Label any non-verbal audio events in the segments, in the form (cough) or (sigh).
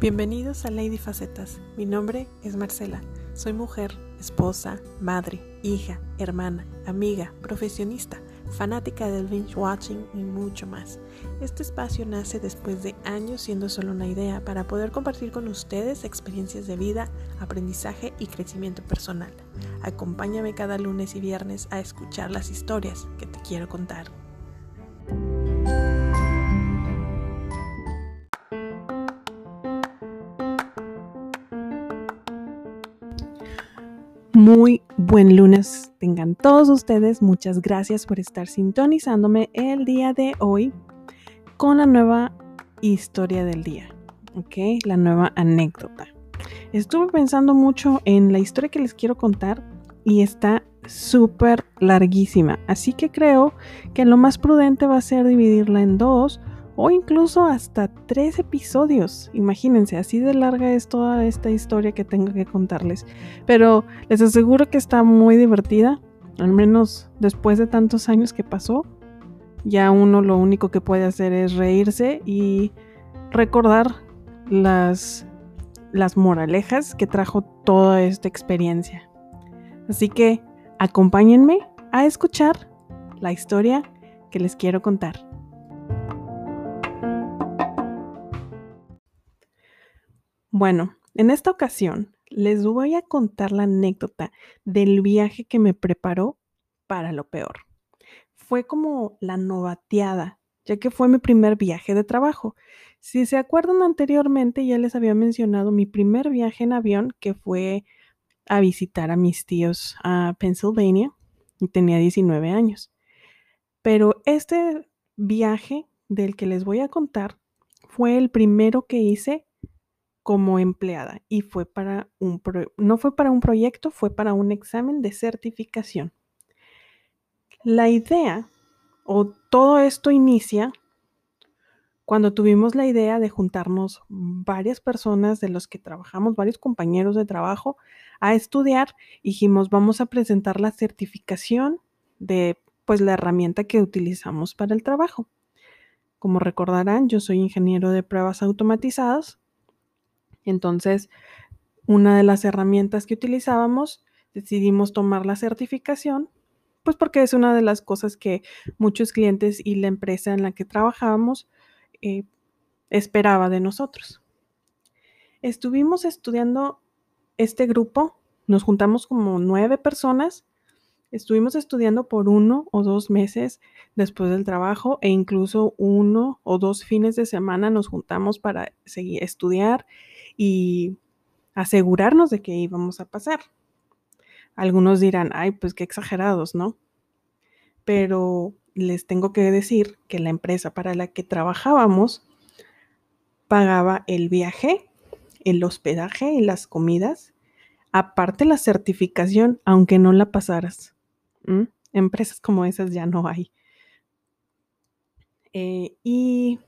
Bienvenidos a Lady Facetas. Mi nombre es Marcela. Soy mujer, esposa, madre, hija, hermana, amiga, profesionista, fanática del binge watching y mucho más. Este espacio nace después de años siendo solo una idea para poder compartir con ustedes experiencias de vida, aprendizaje y crecimiento personal. Acompáñame cada lunes y viernes a escuchar las historias que te quiero contar. Buen lunes tengan todos ustedes. Muchas gracias por estar sintonizándome el día de hoy con la nueva historia del día, ¿ok? La nueva anécdota. Estuve pensando mucho en la historia que les quiero contar y está súper larguísima, así que creo que lo más prudente va a ser dividirla en dos o incluso hasta tres episodios. Imagínense, así de larga es toda esta historia que tengo que contarles. Pero les aseguro que está muy divertida, al menos después de tantos años que pasó. Ya uno lo único que puede hacer es reírse y recordar las, las moralejas que trajo toda esta experiencia. Así que acompáñenme a escuchar la historia que les quiero contar. Bueno, en esta ocasión les voy a contar la anécdota del viaje que me preparó para lo peor. Fue como la novateada, ya que fue mi primer viaje de trabajo. Si se acuerdan anteriormente, ya les había mencionado mi primer viaje en avión, que fue a visitar a mis tíos a Pennsylvania, y tenía 19 años. Pero este viaje del que les voy a contar fue el primero que hice como empleada y fue para un no fue para un proyecto, fue para un examen de certificación. La idea o todo esto inicia cuando tuvimos la idea de juntarnos varias personas de los que trabajamos, varios compañeros de trabajo, a estudiar, dijimos, vamos a presentar la certificación de pues la herramienta que utilizamos para el trabajo. Como recordarán, yo soy ingeniero de pruebas automatizadas entonces, una de las herramientas que utilizábamos, decidimos tomar la certificación, pues porque es una de las cosas que muchos clientes y la empresa en la que trabajábamos eh, esperaba de nosotros. Estuvimos estudiando este grupo, nos juntamos como nueve personas, estuvimos estudiando por uno o dos meses después del trabajo e incluso uno o dos fines de semana nos juntamos para seguir estudiar y asegurarnos de que íbamos a pasar. Algunos dirán, ay, pues qué exagerados, ¿no? Pero les tengo que decir que la empresa para la que trabajábamos pagaba el viaje, el hospedaje y las comidas, aparte la certificación, aunque no la pasaras. Empresas como esas ya no hay. Eh, y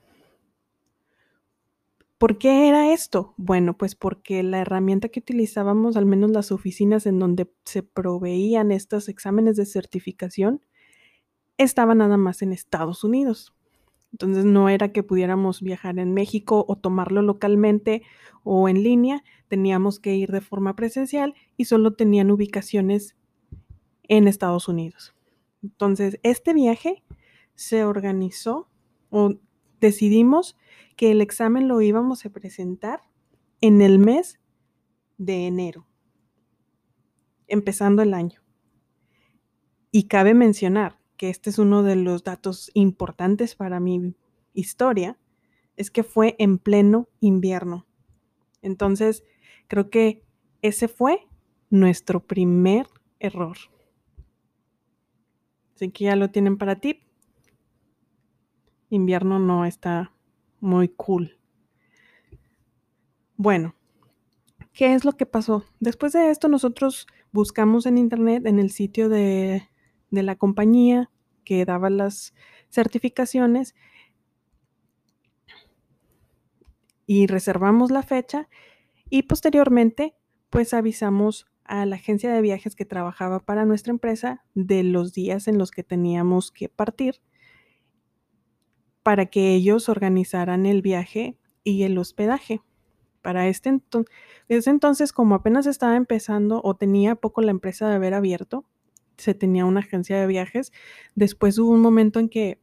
¿Por qué era esto? Bueno, pues porque la herramienta que utilizábamos, al menos las oficinas en donde se proveían estos exámenes de certificación, estaba nada más en Estados Unidos. Entonces no era que pudiéramos viajar en México o tomarlo localmente o en línea, teníamos que ir de forma presencial y solo tenían ubicaciones en Estados Unidos. Entonces, este viaje se organizó o decidimos que el examen lo íbamos a presentar en el mes de enero, empezando el año. Y cabe mencionar que este es uno de los datos importantes para mi historia, es que fue en pleno invierno. Entonces, creo que ese fue nuestro primer error. Así que ya lo tienen para ti. Invierno no está muy cool. Bueno, ¿qué es lo que pasó? Después de esto nosotros buscamos en internet, en el sitio de, de la compañía que daba las certificaciones y reservamos la fecha y posteriormente pues avisamos a la agencia de viajes que trabajaba para nuestra empresa de los días en los que teníamos que partir para que ellos organizaran el viaje y el hospedaje. Para este entonces, como apenas estaba empezando o tenía poco la empresa de haber abierto, se tenía una agencia de viajes, después hubo un momento en que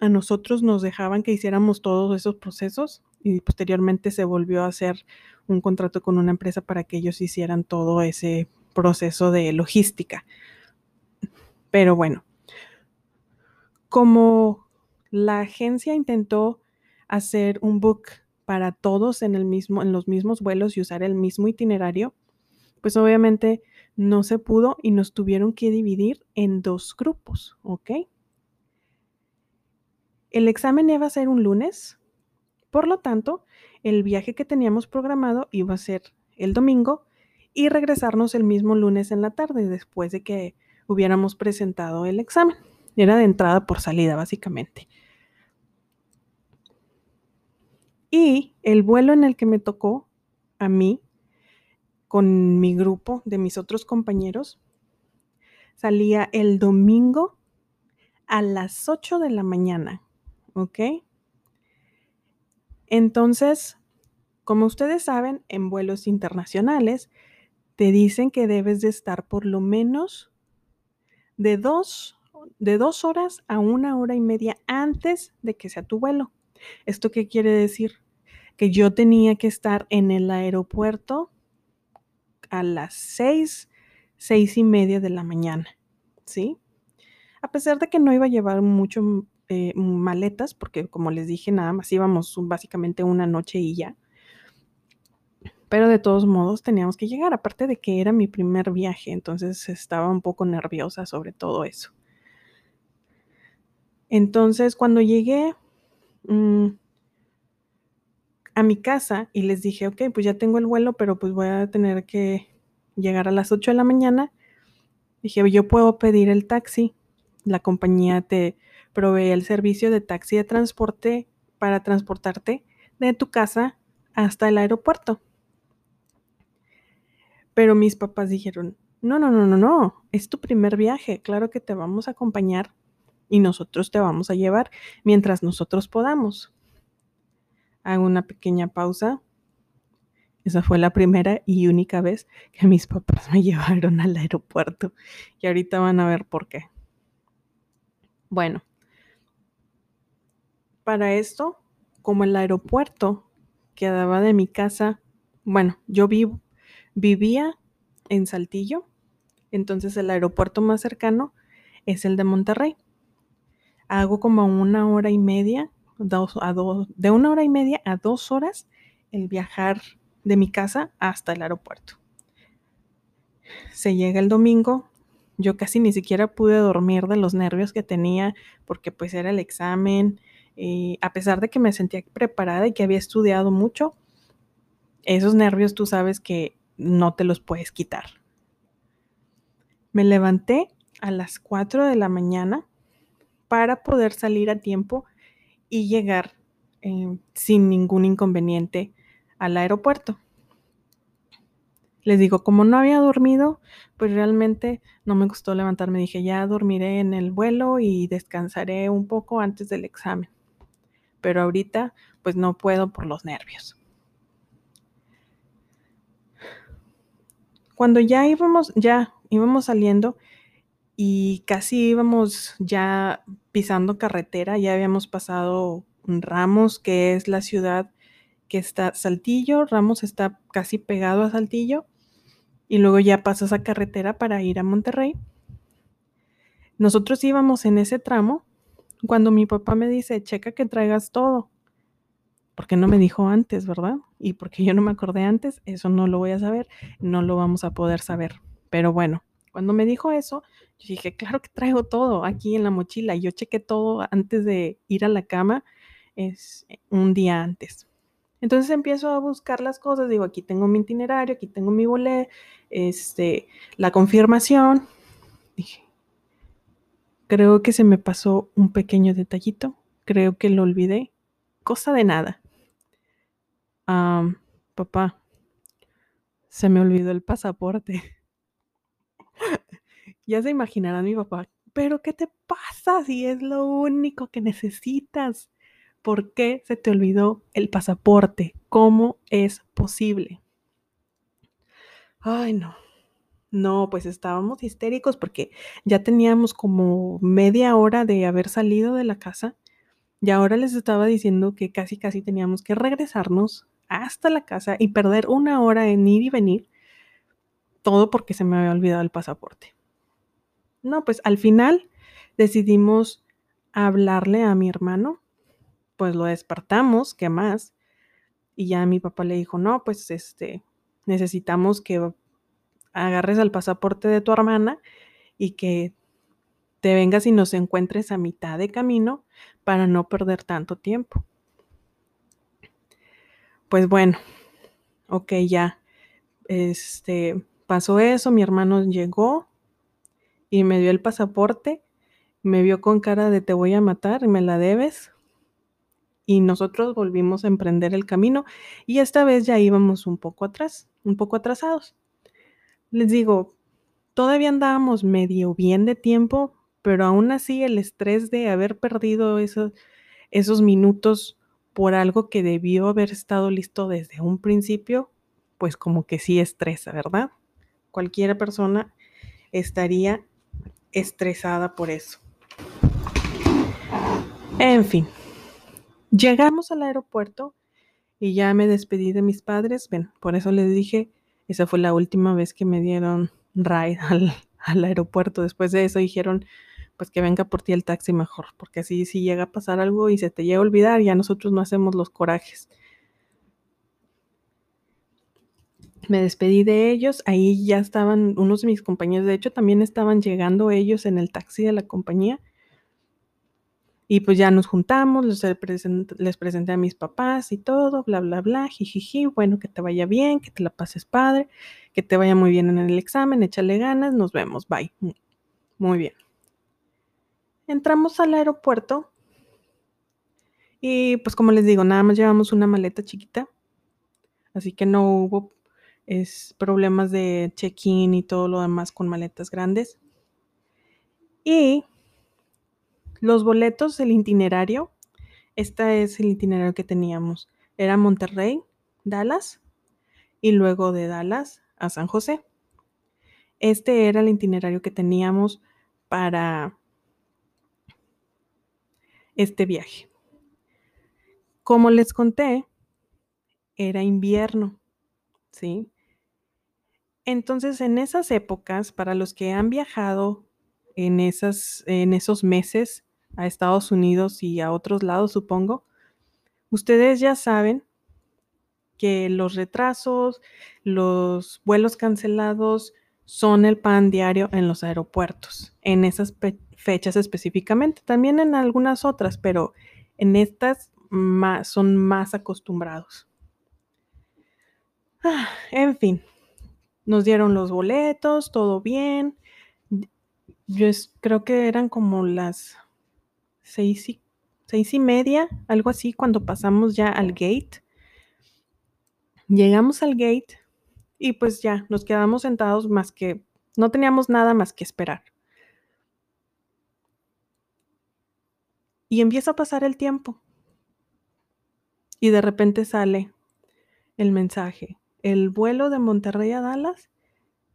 a nosotros nos dejaban que hiciéramos todos esos procesos y posteriormente se volvió a hacer un contrato con una empresa para que ellos hicieran todo ese proceso de logística. Pero bueno, como la agencia intentó hacer un book para todos en los mismos vuelos y usar el mismo itinerario, pues obviamente no se pudo y nos tuvieron que dividir en dos grupos, ¿ok? El examen iba a ser un lunes, por lo tanto, el viaje que teníamos programado iba a ser el domingo y regresarnos el mismo lunes en la tarde después de que hubiéramos presentado el examen. Era de entrada por salida, básicamente. Y el vuelo en el que me tocó a mí, con mi grupo de mis otros compañeros, salía el domingo a las 8 de la mañana, ¿ok? Entonces, como ustedes saben, en vuelos internacionales te dicen que debes de estar por lo menos de dos, de dos horas a una hora y media antes de que sea tu vuelo. ¿Esto qué quiere decir? Que yo tenía que estar en el aeropuerto a las seis, seis y media de la mañana, ¿sí? A pesar de que no iba a llevar mucho eh, maletas, porque como les dije, nada más íbamos básicamente una noche y ya. Pero de todos modos teníamos que llegar, aparte de que era mi primer viaje, entonces estaba un poco nerviosa sobre todo eso. Entonces cuando llegué mm, a mi casa y les dije, ok, pues ya tengo el vuelo, pero pues voy a tener que llegar a las 8 de la mañana, dije, yo puedo pedir el taxi, la compañía te provee el servicio de taxi de transporte para transportarte de tu casa hasta el aeropuerto. Pero mis papás dijeron, no, no, no, no, no, es tu primer viaje, claro que te vamos a acompañar y nosotros te vamos a llevar mientras nosotros podamos. Hago una pequeña pausa. Esa fue la primera y única vez que mis papás me (laughs) llevaron al aeropuerto. Y ahorita van a ver por qué. Bueno, para esto, como el aeropuerto quedaba de mi casa, bueno, yo vivo, Vivía en Saltillo, entonces el aeropuerto más cercano es el de Monterrey. Hago como una hora y media, de una hora y media a dos horas el viajar de mi casa hasta el aeropuerto. Se llega el domingo, yo casi ni siquiera pude dormir de los nervios que tenía porque pues era el examen, y a pesar de que me sentía preparada y que había estudiado mucho, esos nervios tú sabes que no te los puedes quitar. Me levanté a las 4 de la mañana para poder salir a tiempo y llegar eh, sin ningún inconveniente al aeropuerto. Les digo, como no había dormido, pues realmente no me gustó levantarme. Dije, ya dormiré en el vuelo y descansaré un poco antes del examen. Pero ahorita, pues no puedo por los nervios. Cuando ya íbamos, ya íbamos saliendo y casi íbamos ya pisando carretera, ya habíamos pasado Ramos, que es la ciudad que está Saltillo, Ramos está casi pegado a Saltillo, y luego ya pasas a carretera para ir a Monterrey. Nosotros íbamos en ese tramo cuando mi papá me dice, checa que traigas todo. Porque no me dijo antes, ¿verdad? Y porque yo no me acordé antes, eso no lo voy a saber, no lo vamos a poder saber. Pero bueno, cuando me dijo eso, yo dije, claro que traigo todo aquí en la mochila. Yo chequé todo antes de ir a la cama, es un día antes. Entonces empiezo a buscar las cosas, digo, aquí tengo mi itinerario, aquí tengo mi boleto, este, la confirmación. Dije, creo que se me pasó un pequeño detallito, creo que lo olvidé, cosa de nada papá, se me olvidó el pasaporte. Ya se imaginarán mi papá, pero ¿qué te pasa si es lo único que necesitas? ¿Por qué se te olvidó el pasaporte? ¿Cómo es posible? Ay, no. No, pues estábamos histéricos porque ya teníamos como media hora de haber salido de la casa y ahora les estaba diciendo que casi casi teníamos que regresarnos hasta la casa y perder una hora en ir y venir, todo porque se me había olvidado el pasaporte. No, pues al final decidimos hablarle a mi hermano, pues lo despertamos, ¿qué más? Y ya mi papá le dijo, no, pues este, necesitamos que agarres el pasaporte de tu hermana y que te vengas y nos encuentres a mitad de camino para no perder tanto tiempo. Pues bueno, ok, ya. Este, pasó eso, mi hermano llegó y me dio el pasaporte, me vio con cara de te voy a matar me la debes. Y nosotros volvimos a emprender el camino y esta vez ya íbamos un poco atrás, un poco atrasados les digo, todavía andábamos medio bien de tiempo, pero aún así el estrés de haber perdido esos, esos minutos por algo que debió haber estado listo desde un principio, pues como que sí estresa, ¿verdad? Cualquier persona estaría estresada por eso. En fin, llegamos al aeropuerto y ya me despedí de mis padres. Ven, por eso les dije esa fue la última vez que me dieron ride al, aeropuerto. Después de eso dijeron, pues que venga por ti el taxi mejor, porque así si llega a pasar algo y se te llega a olvidar, ya nosotros no hacemos los corajes. Me despedí de ellos, ahí ya estaban unos de mis compañeros, de hecho también estaban llegando ellos en el taxi de la compañía y pues ya nos juntamos, les, presenté a mis papás y todo, bla, bla, bla, jijiji, bueno, que te vaya bien, que te la pases padre, que te vaya muy bien en el examen, échale ganas, nos vemos, bye. Muy bien. Entramos al aeropuerto y pues como les digo, nada más llevamos una maleta chiquita, así que no hubo es, problemas de check-in y todo lo demás con maletas grandes. Y los boletos, el itinerario, este es el itinerario que teníamos. Era Monterrey, Dallas y luego de Dallas a San José. Este era el itinerario que teníamos para este viaje. Como les conté, era invierno, ¿sí? Entonces, en esas épocas, para los que han viajado en, esas, en esos meses, a Estados Unidos y a otros lados, supongo, ustedes ya saben que los retrasos, los vuelos cancelados son el pan diario en los aeropuertos, en esas fechas específicamente, también en algunas otras, pero en estas son más acostumbrados. Ah, en fin, nos dieron los boletos, todo bien. Yo creo que eran como las seis y, seis y media, algo así, cuando pasamos ya al gate. Llegamos al gate y pues ya nos quedamos sentados más que, no teníamos nada más que esperar. Y empieza a pasar el tiempo. Y de repente sale el mensaje. El vuelo de Monterrey a Dallas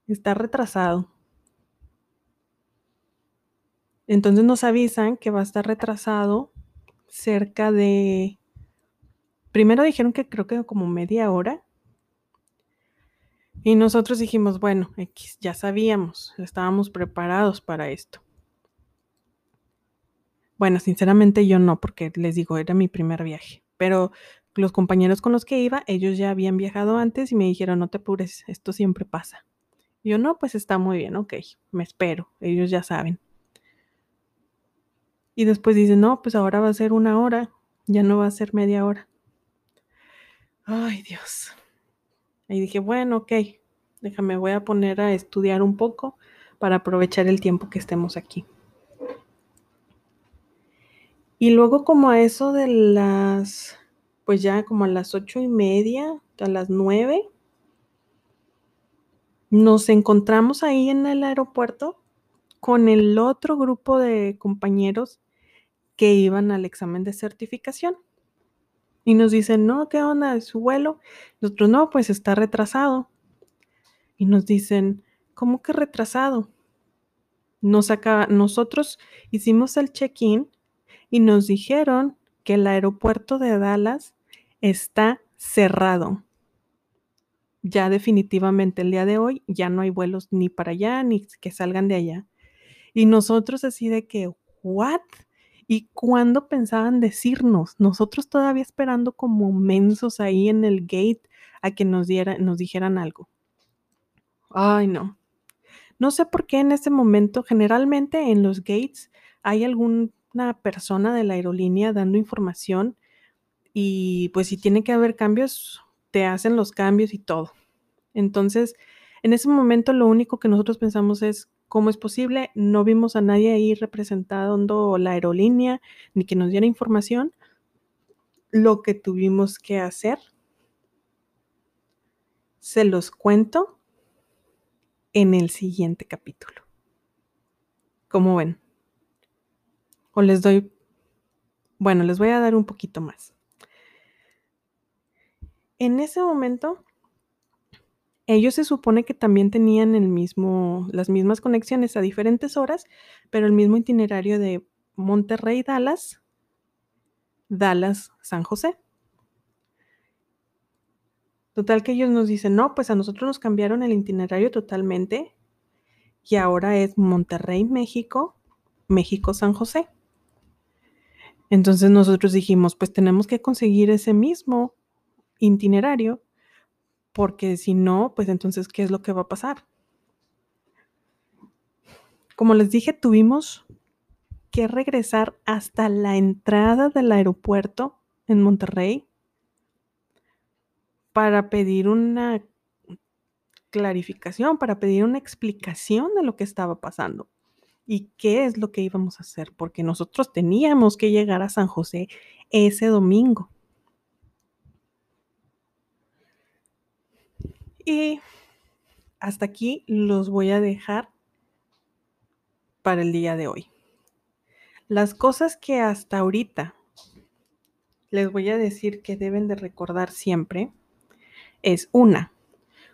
está retrasado. Entonces nos avisan que va a estar retrasado cerca de... Primero dijeron que creo que como media hora. Y nosotros dijimos, bueno, ya sabíamos, estábamos preparados para esto. Bueno, sinceramente yo no, porque les digo, era mi primer viaje. Pero los compañeros con los que iba, ellos ya habían viajado antes y me dijeron, no te apures, esto siempre pasa. yo no, pues está muy bien, ok, me espero, ellos ya saben. Y después dice, no, pues ahora va a ser una hora, ya no va a ser media hora. Ay, Dios. Y dije, bueno, ok, déjame, voy a poner a estudiar un poco para aprovechar el tiempo que estemos aquí. Y luego como a eso de las, pues ya como a las ocho y media, a las nueve, nos encontramos ahí en el aeropuerto con el otro grupo de compañeros que iban al examen de certificación. Y nos dicen, no, ¿qué onda? ¿Su vuelo? Nosotros, no, pues está retrasado. Y nos dicen, ¿cómo que retrasado? Nos acaba, nosotros hicimos el check-in y nos dijeron que el aeropuerto de Dallas está cerrado. Ya definitivamente el día de hoy ya no hay vuelos ni para allá ni que salgan de allá. Y nosotros así de que, ¿what? ¿Y cuándo pensaban decirnos? Nosotros todavía esperando como mensos ahí en el gate a que nos, nos dijeran algo. Ay, no. No sé por qué en ese momento, generalmente en los gates hay alguna persona de la aerolínea dando información y pues si tiene que haber cambios, te hacen los cambios y todo. Entonces, en ese momento lo único que nosotros pensamos es, ¿Cómo es posible? No vimos a nadie ahí representando la aerolínea ni que nos diera información. Lo que tuvimos que hacer, se los cuento en el siguiente capítulo. ¿Cómo ven? O les doy, bueno, les voy a dar un poquito más. En ese momento ellos se supone que también tenían el mismo, las mismas conexiones a diferentes horas, pero el mismo itinerario de Monterrey, Dallas, Dallas, San José. Total que ellos nos dicen, no, pues a nosotros nos cambiaron el itinerario totalmente y ahora es Monterrey, México, México, San José. Entonces nosotros dijimos, pues tenemos que conseguir ese mismo itinerario porque si no, pues entonces, ¿qué es lo que va a pasar? Como les dije, tuvimos que regresar hasta la entrada del aeropuerto en Monterrey para pedir una clarificación, para pedir una explicación de lo que estaba pasando y qué es lo que íbamos a hacer, porque nosotros teníamos que llegar a San José ese domingo. Y hasta aquí los voy a dejar para el día de hoy. Las cosas que hasta ahorita les voy a decir que deben de recordar siempre es una,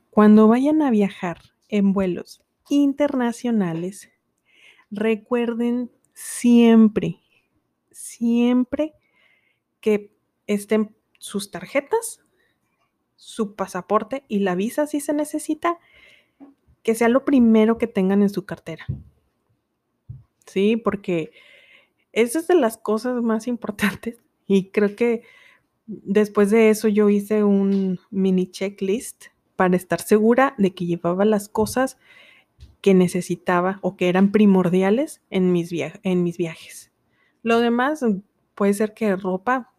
cuando vayan a viajar en vuelos internacionales, recuerden siempre, siempre que estén sus tarjetas su pasaporte y la visa si se necesita, que sea lo primero que tengan en su cartera. Sí, porque esa es de las cosas más (laughs) importantes y creo que después de eso yo hice un mini checklist para estar segura de que llevaba las cosas que necesitaba o que eran primordiales en mis, en mis viajes. Lo demás puede ser que ropa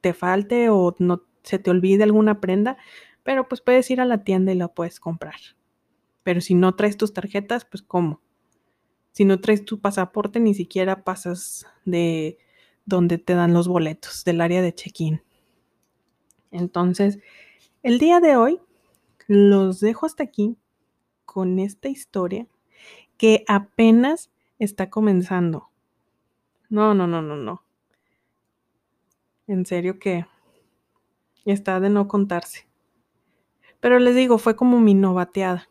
te falte o no se te olvide alguna prenda, pero pues puedes ir a la tienda y la puedes comprar. Pero si no traes tus tarjetas, pues ¿cómo? Si no traes tu pasaporte, ni siquiera pasas de donde te dan los boletos, del área de check-in. Entonces, el día de hoy los dejo hasta aquí con esta historia que apenas está comenzando. No, no, no, no, no. En serio que Está de no contarse. Pero les digo, fue como mi novateada.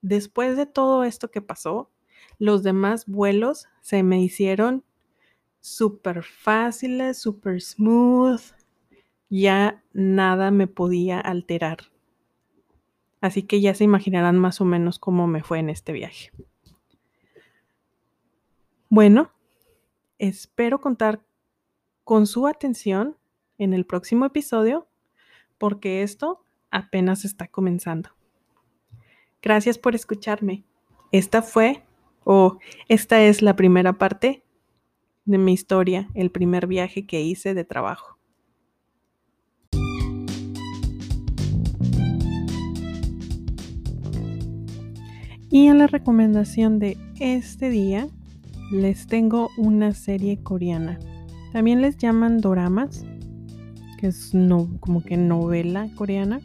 Después de todo esto que pasó, los demás vuelos se me hicieron súper fáciles, súper smooth. Ya nada me podía alterar. Así que ya se imaginarán más o menos cómo me fue en este viaje. Bueno, espero contar con su atención en el próximo episodio porque esto apenas está comenzando. Gracias por escucharme. Esta fue, o esta es la primera parte de mi historia, el primer viaje que hice de trabajo. Y en la recomendación de este día les tengo una serie coreana. También les llaman doramas es no, como que novela coreana.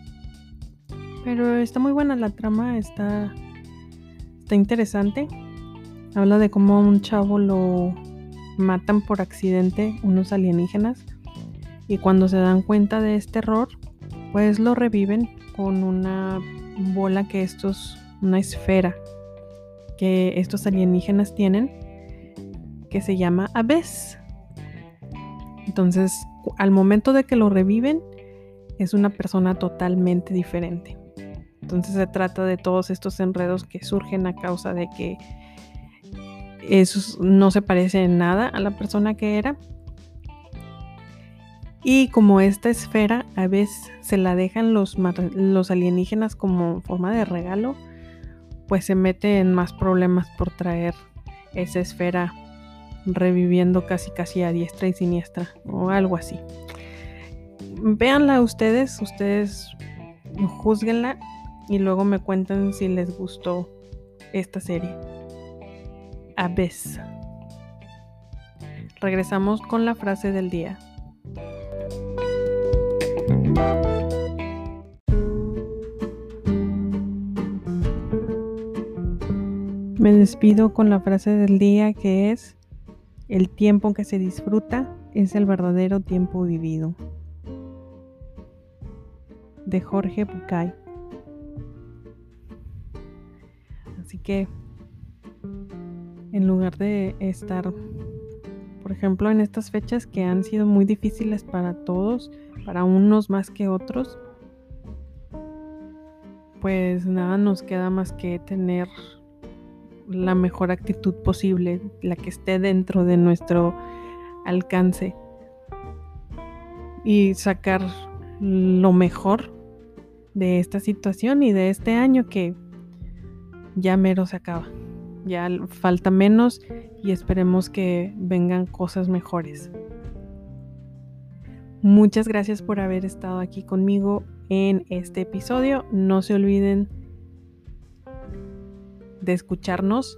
Pero está muy buena la trama, está, está interesante. Habla de cómo un chavo lo matan por accidente unos alienígenas Y cuando se dan cuenta de este error, pues lo reviven con una bola que estos, una esfera que estos alienígenas tienen, que se llama Abyss. Entonces, al momento de que lo reviven, es una persona totalmente diferente. Entonces se trata de todos estos enredos que surgen a causa de que eso no se parece en nada a la persona que era. Y como esta esfera a veces se la dejan los, los alienígenas como forma de regalo, pues se mete en más problemas por traer esa esfera reviviendo casi casi a diestra y siniestra o algo así. Véanla ustedes, ustedes juzguenla y luego me cuentan si les gustó esta serie. Abyss. Regresamos con la frase del día. Me despido con la frase del día que es, el tiempo que se disfruta es el verdadero tiempo vivido. De Jorge Bucay. Así que, en lugar de estar, por ejemplo, en estas fechas que han sido muy difíciles para todos, para unos más que otros, pues nada nos queda más que tener la mejor actitud posible, la que esté dentro de nuestro alcance y sacar lo mejor de esta situación y de este año que ya mero se acaba. Ya falta menos y esperemos que vengan cosas mejores. Muchas gracias por haber estado aquí conmigo en este episodio. No se olviden escucharnos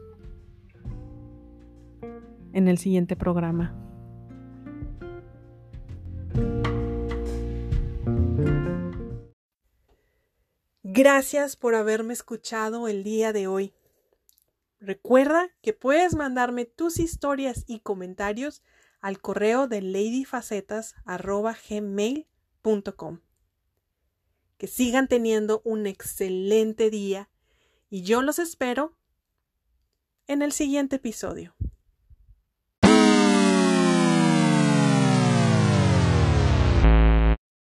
en el siguiente programa. Gracias por haberme escuchado el día de hoy. Recuerda que puedes mandarme tus historias y comentarios al correo de ladyfacetas.gmail.com. Que sigan teniendo un excelente día y yo los espero en el siguiente episodio.